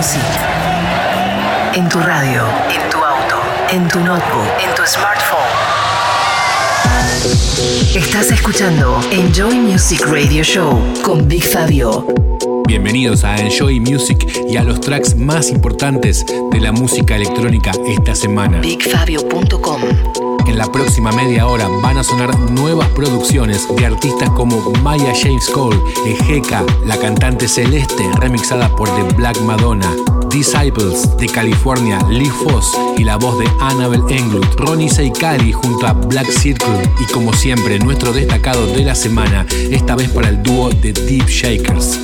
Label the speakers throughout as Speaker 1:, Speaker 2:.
Speaker 1: Music. En tu radio, en tu auto, en tu notebook, en tu smartphone. Estás escuchando Enjoy Music Radio Show con Big Fabio.
Speaker 2: Bienvenidos a Enjoy Music y a los tracks más importantes de la música electrónica esta semana.
Speaker 1: BigFabio.com
Speaker 2: En la próxima media hora van a sonar nuevas producciones de artistas como Maya James Cole, Ejeca, la cantante Celeste, remixada por The Black Madonna, Disciples de California, Lee Foss y la voz de Annabel Englund, Ronnie Seikali junto a Black Circle y como siempre nuestro destacado de la semana, esta vez para el dúo de Deep Shakers.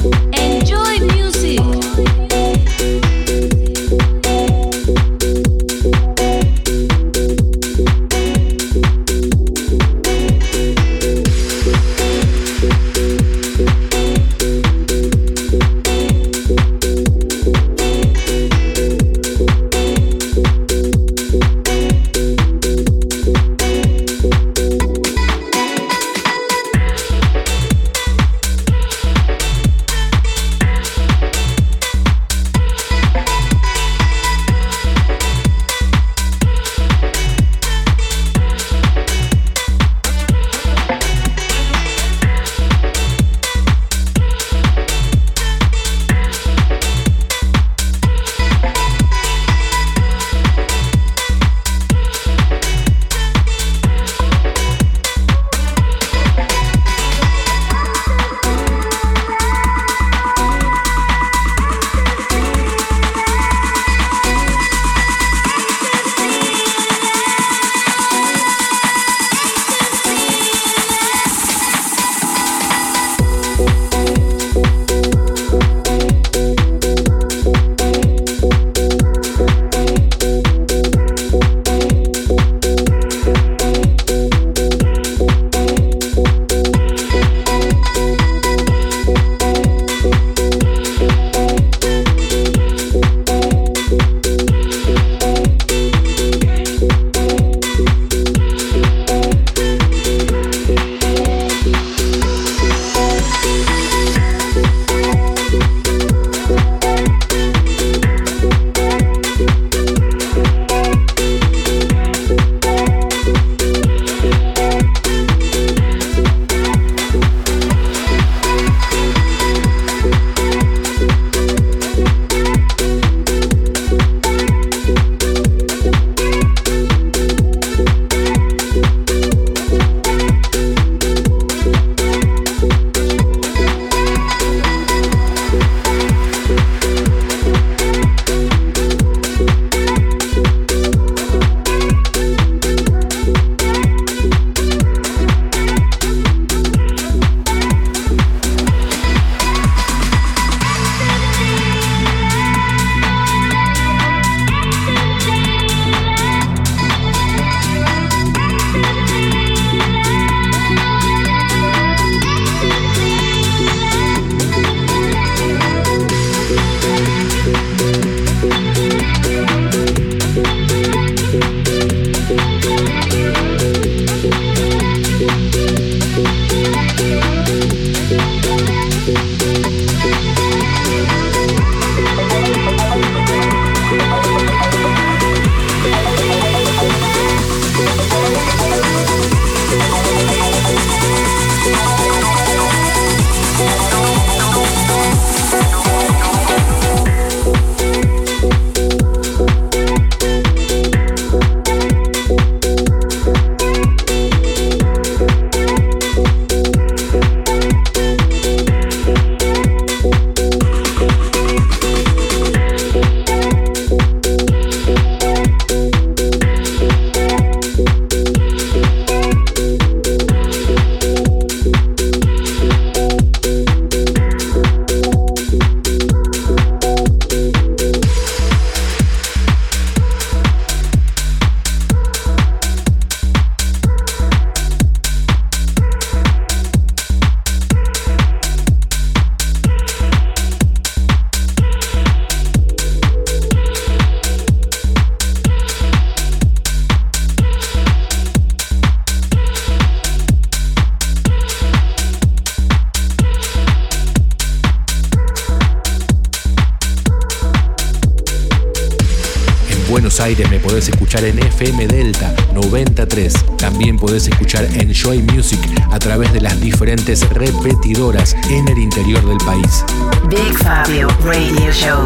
Speaker 2: En el interior del país.
Speaker 1: Big Fabio Radio Show.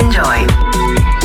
Speaker 1: Enjoy.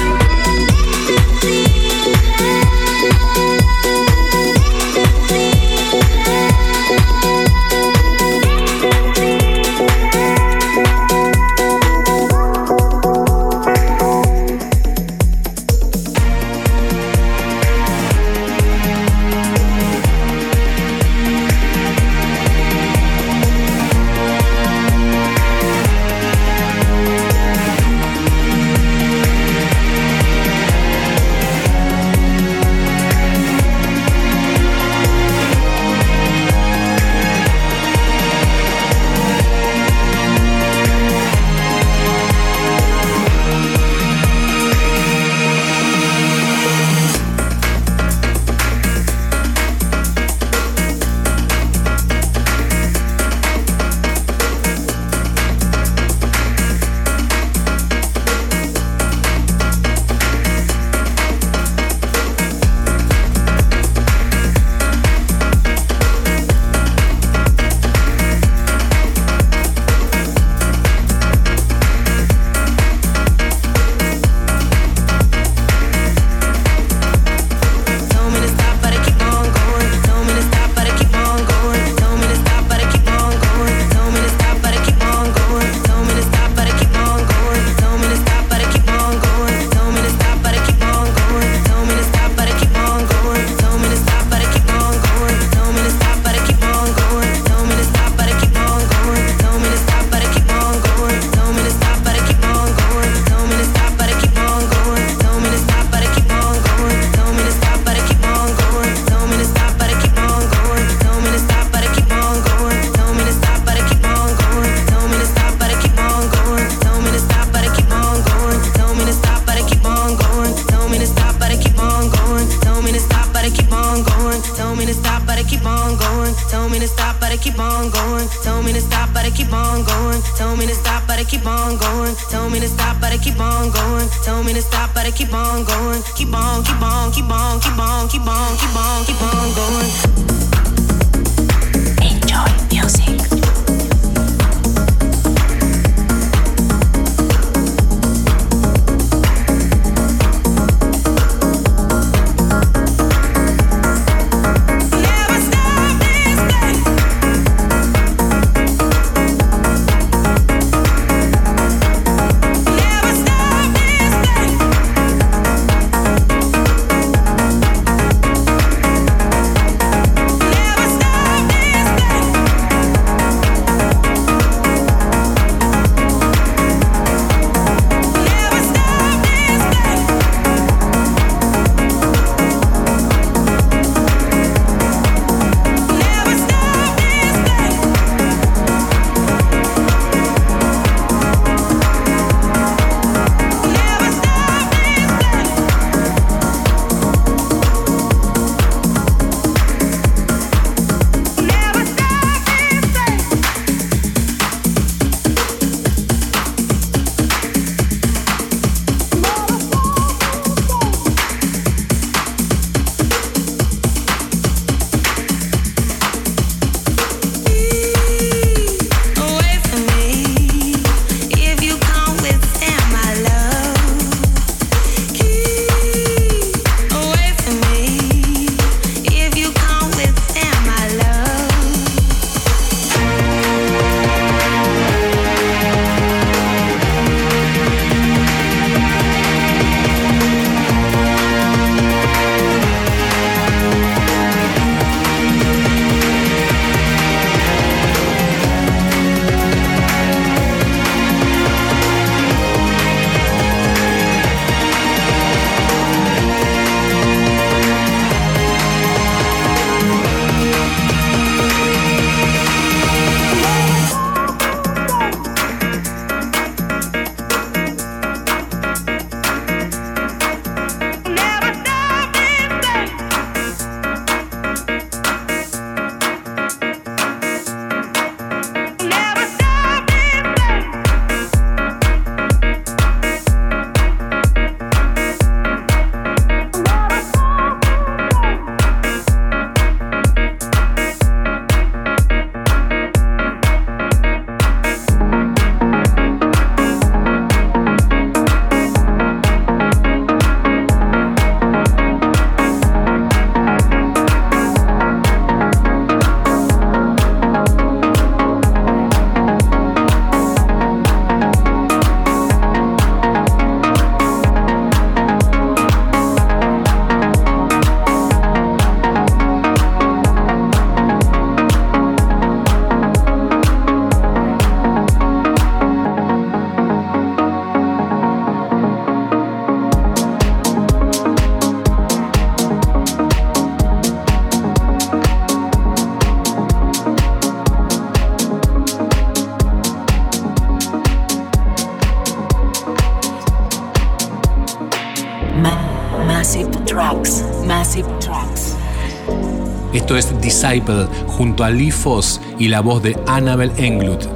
Speaker 2: Junto a Lee Foss y la voz de Annabel Englund.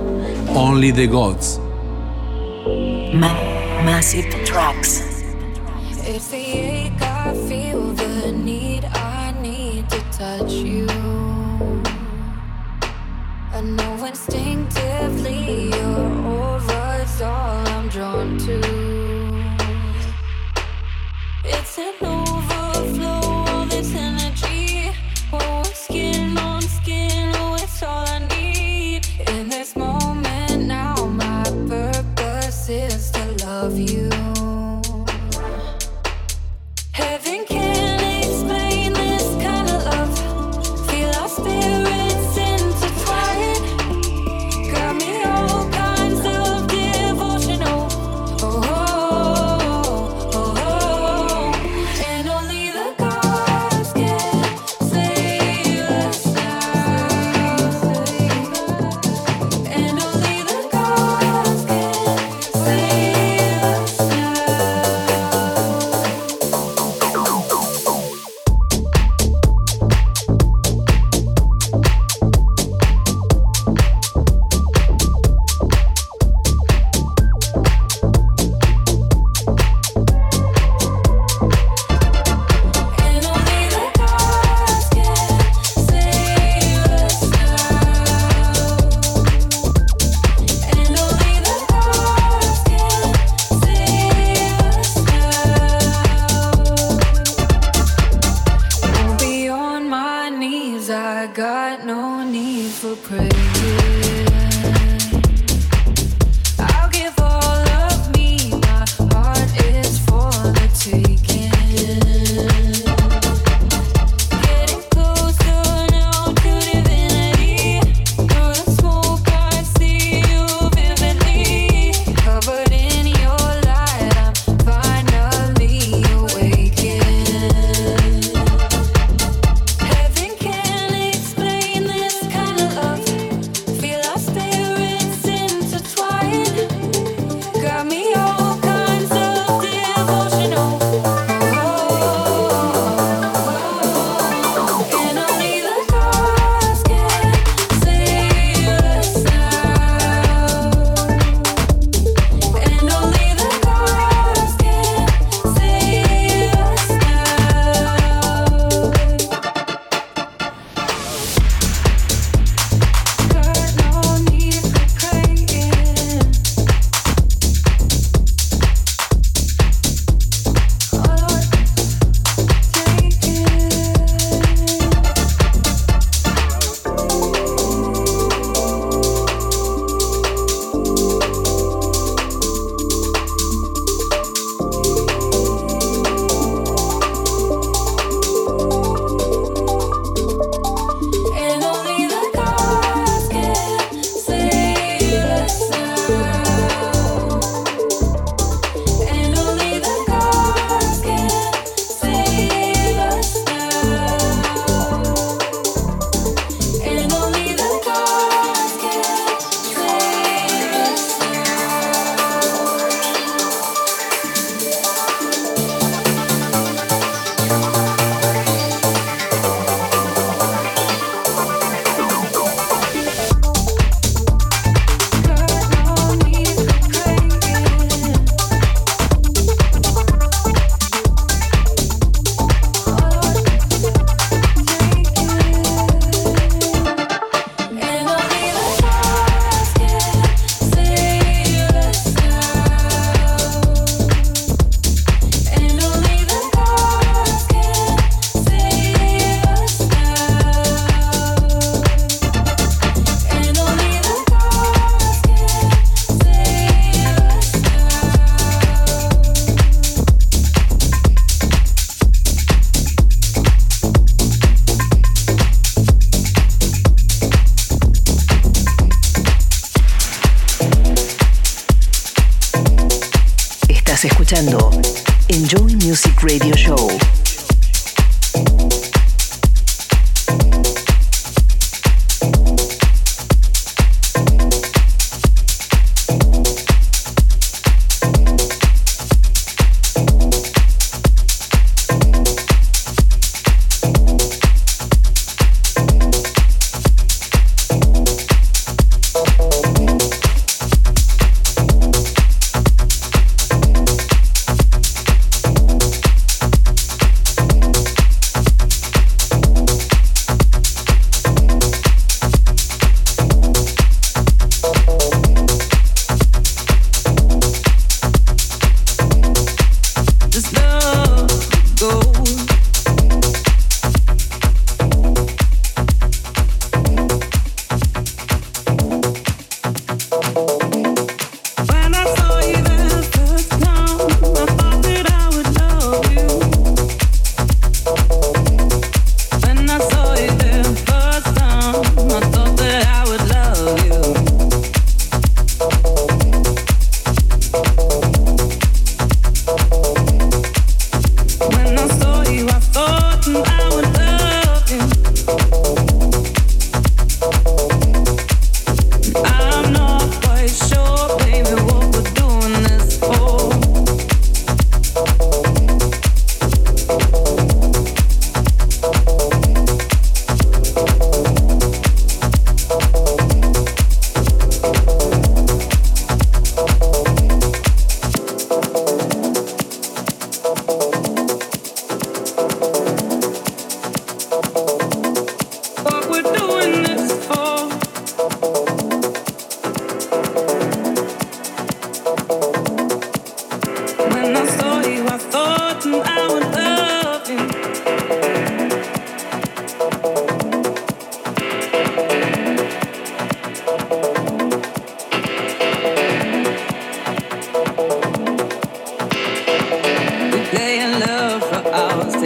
Speaker 2: Only the Gods.
Speaker 1: Massive tracks.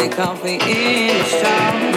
Speaker 3: coffee in the shop.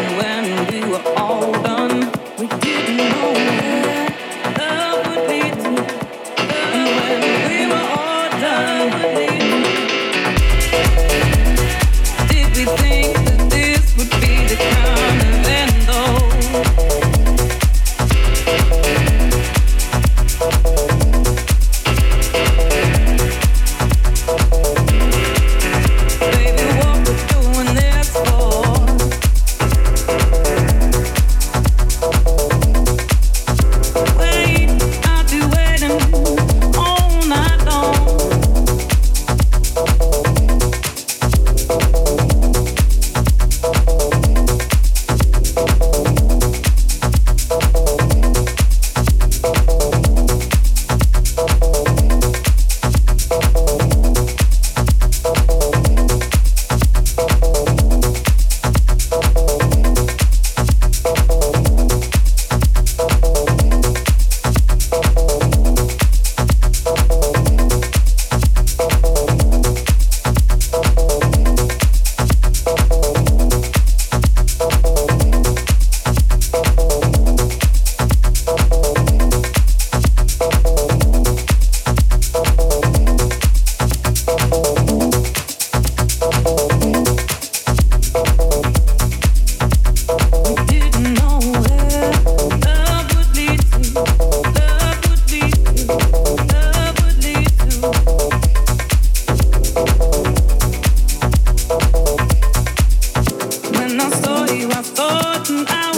Speaker 3: I saw you, I thought I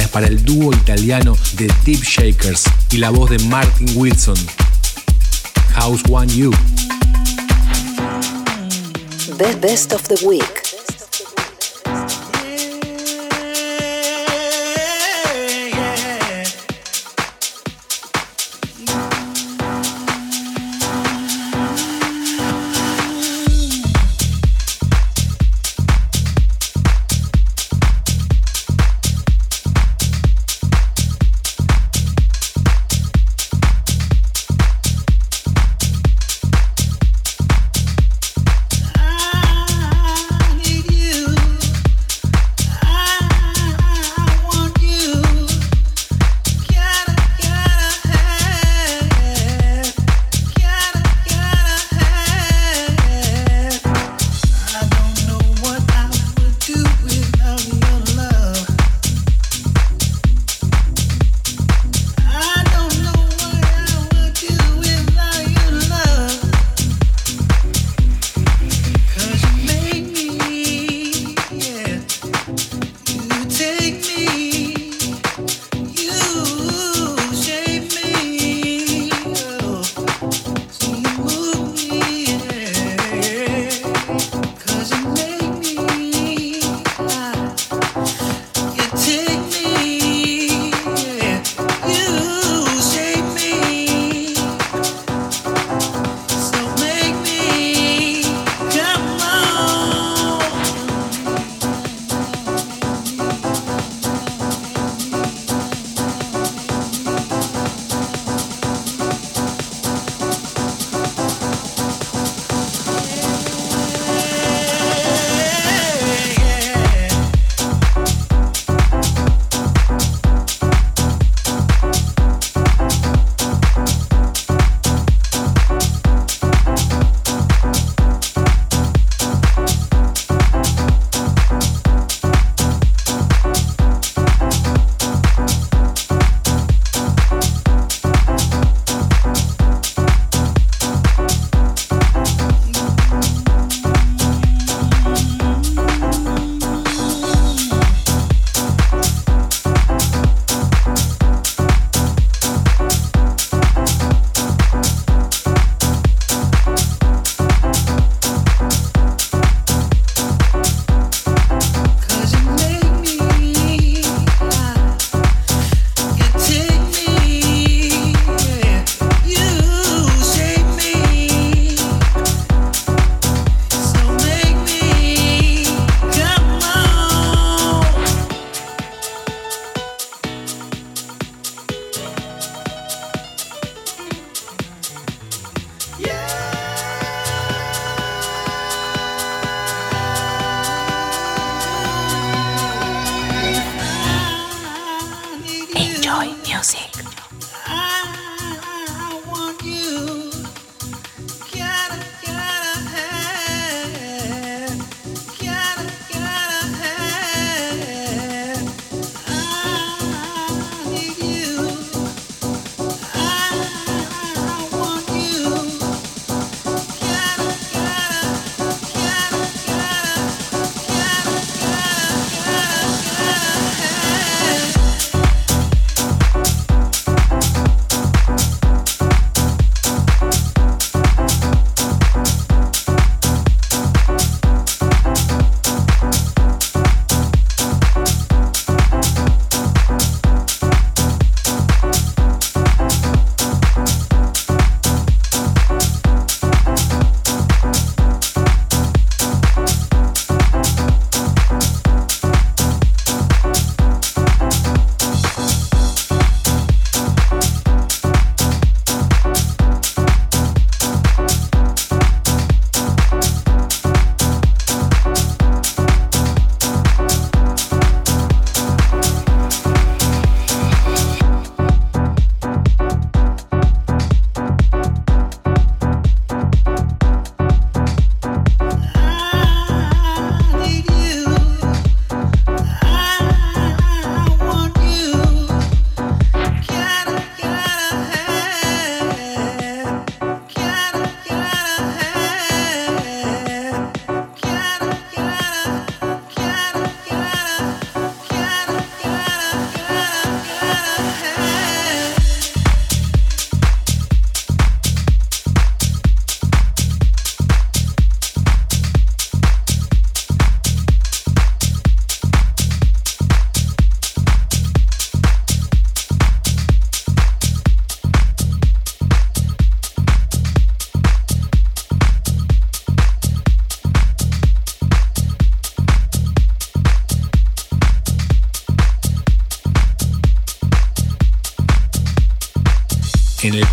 Speaker 2: es para el dúo italiano de Deep Shakers y la voz de Martin Wilson. House One You.
Speaker 1: Best of the Week.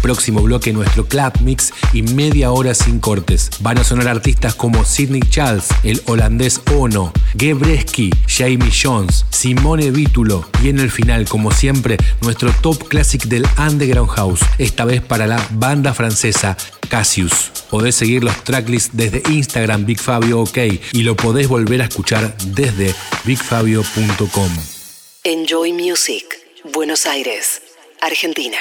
Speaker 2: Próximo bloque nuestro club mix y media hora sin cortes. Van a sonar artistas como Sidney Charles, el holandés Ono, Gebreski, Jamie Jones, Simone Vítulo y en el final, como siempre, nuestro top classic del Underground House, esta vez para la banda francesa Cassius. Podés seguir los tracklists desde Instagram Big Fabio OK y lo podés volver a escuchar desde bigfabio.com.
Speaker 1: Enjoy Music, Buenos Aires, Argentina.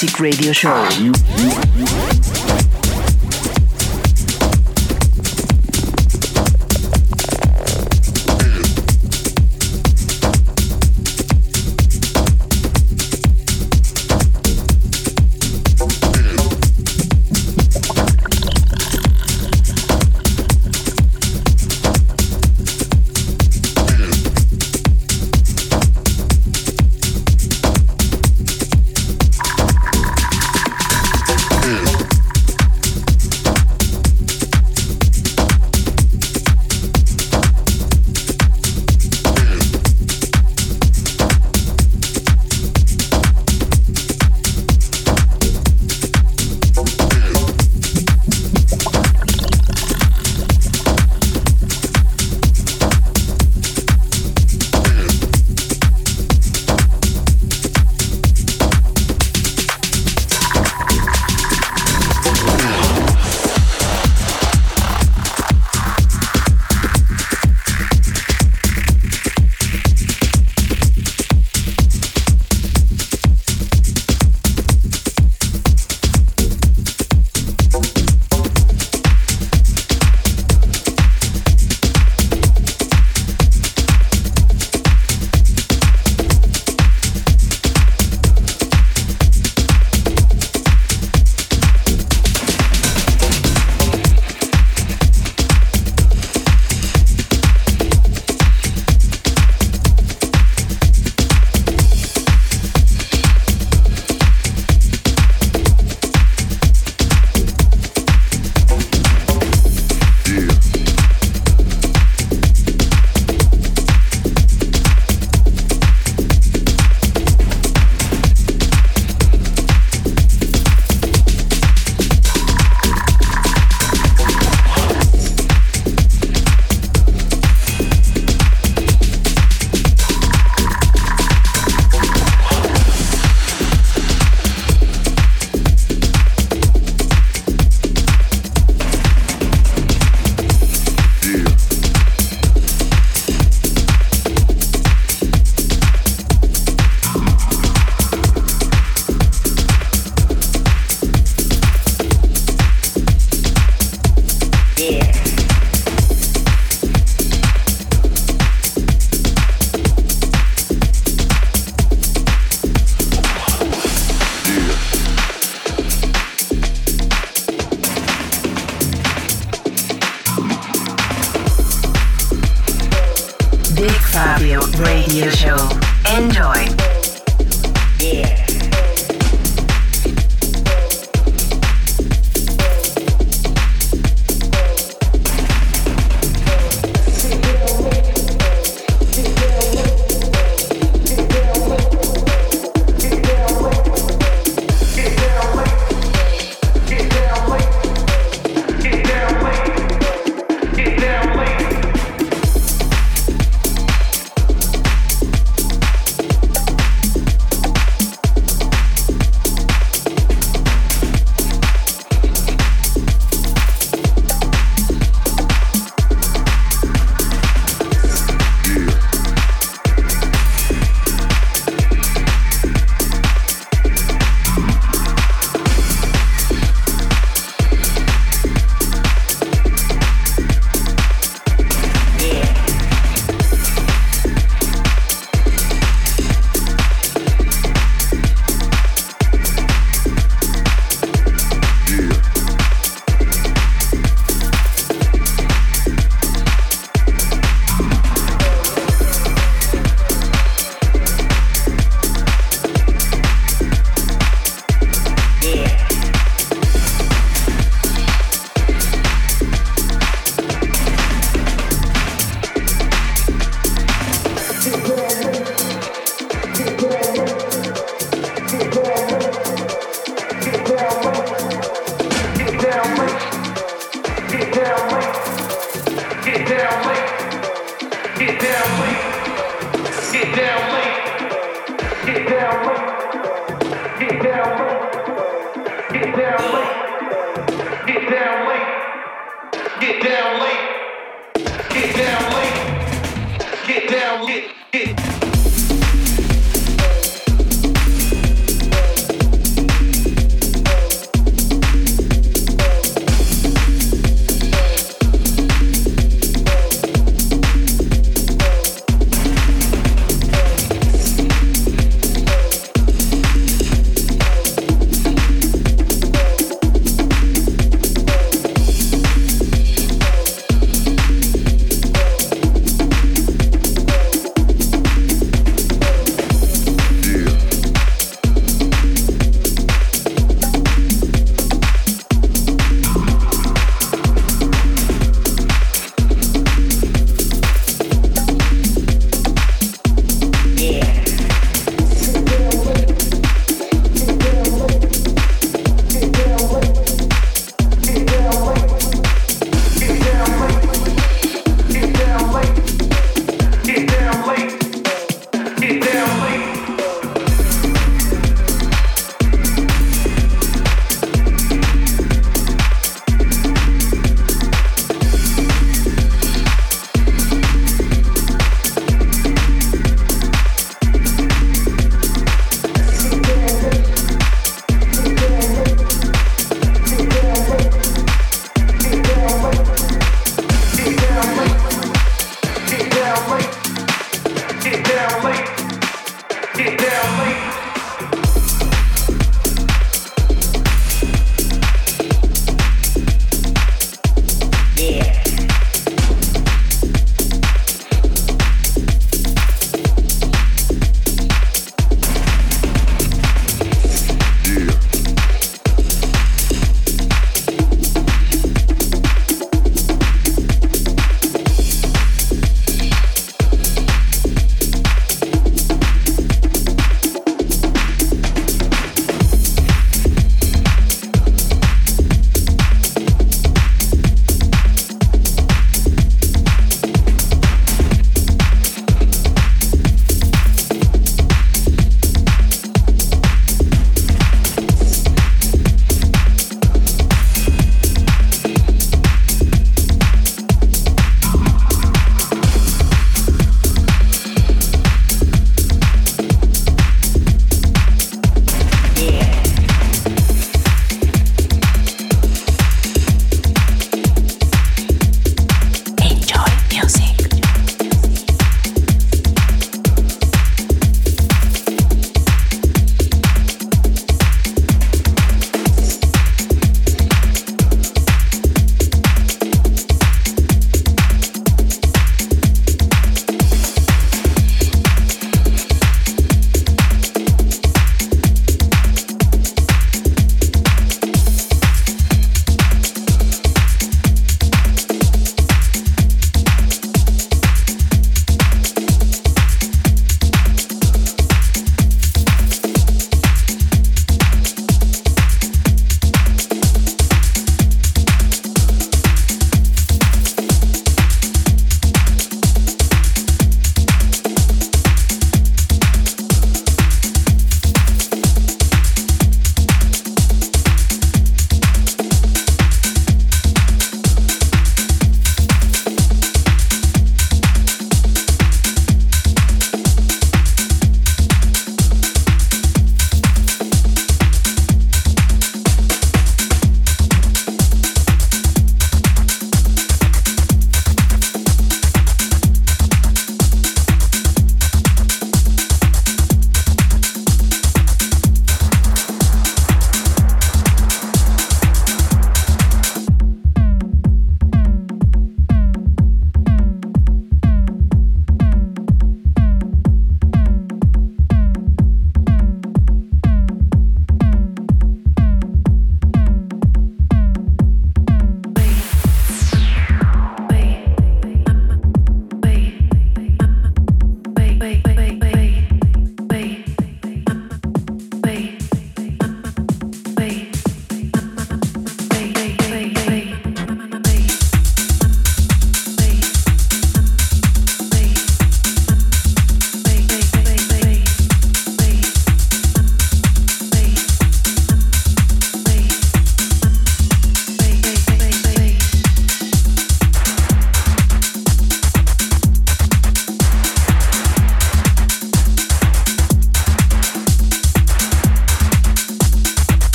Speaker 1: Music Radio Show. Get down late. Get down late. Get down late.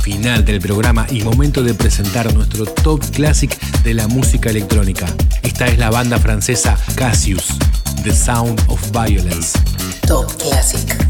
Speaker 2: Final del programa y momento de presentar nuestro top classic de la música electrónica. Esta es la banda francesa Cassius, The Sound of Violence.
Speaker 1: Top Classic.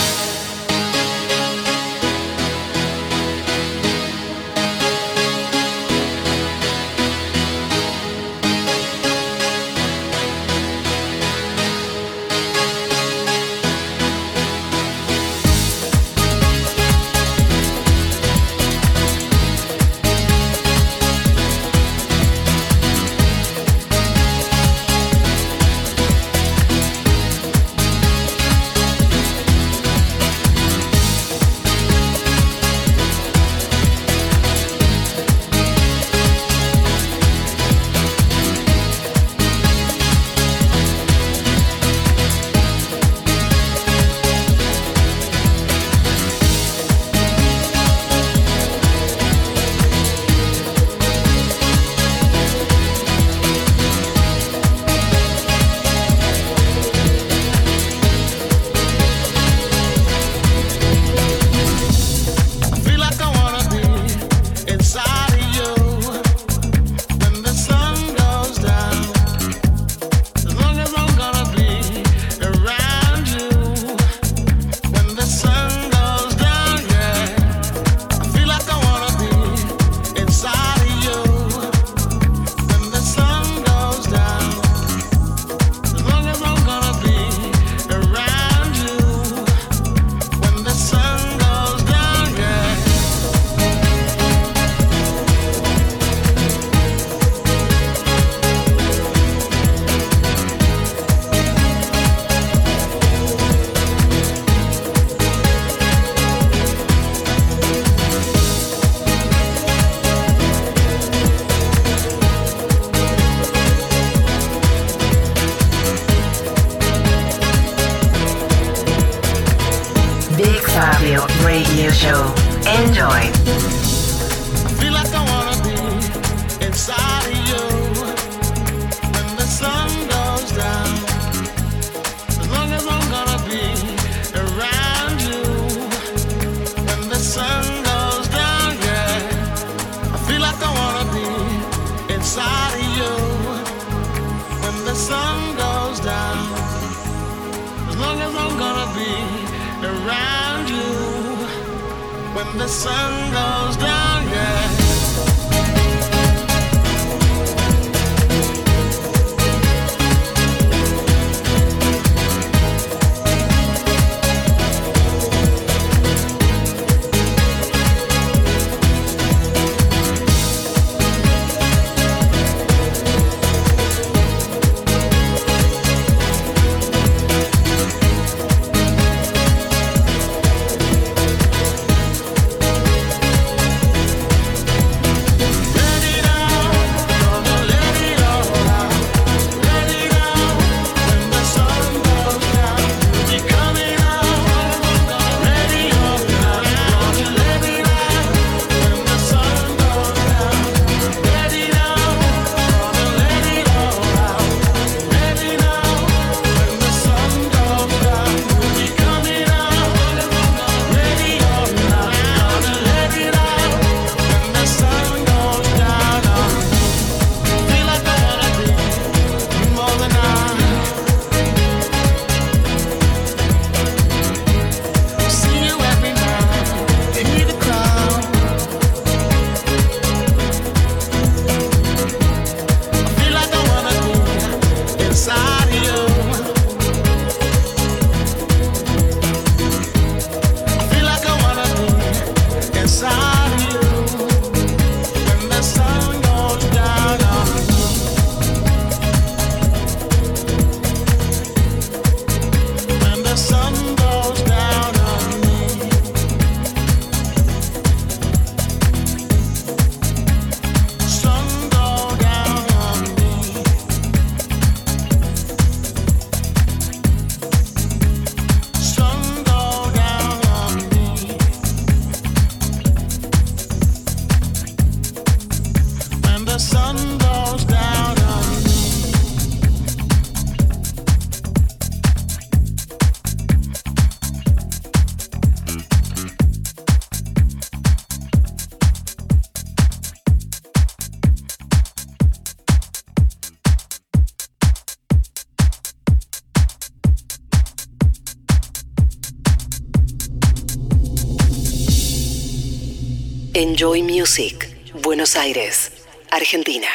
Speaker 1: Enjoy Music, Buenos Aires, Argentina.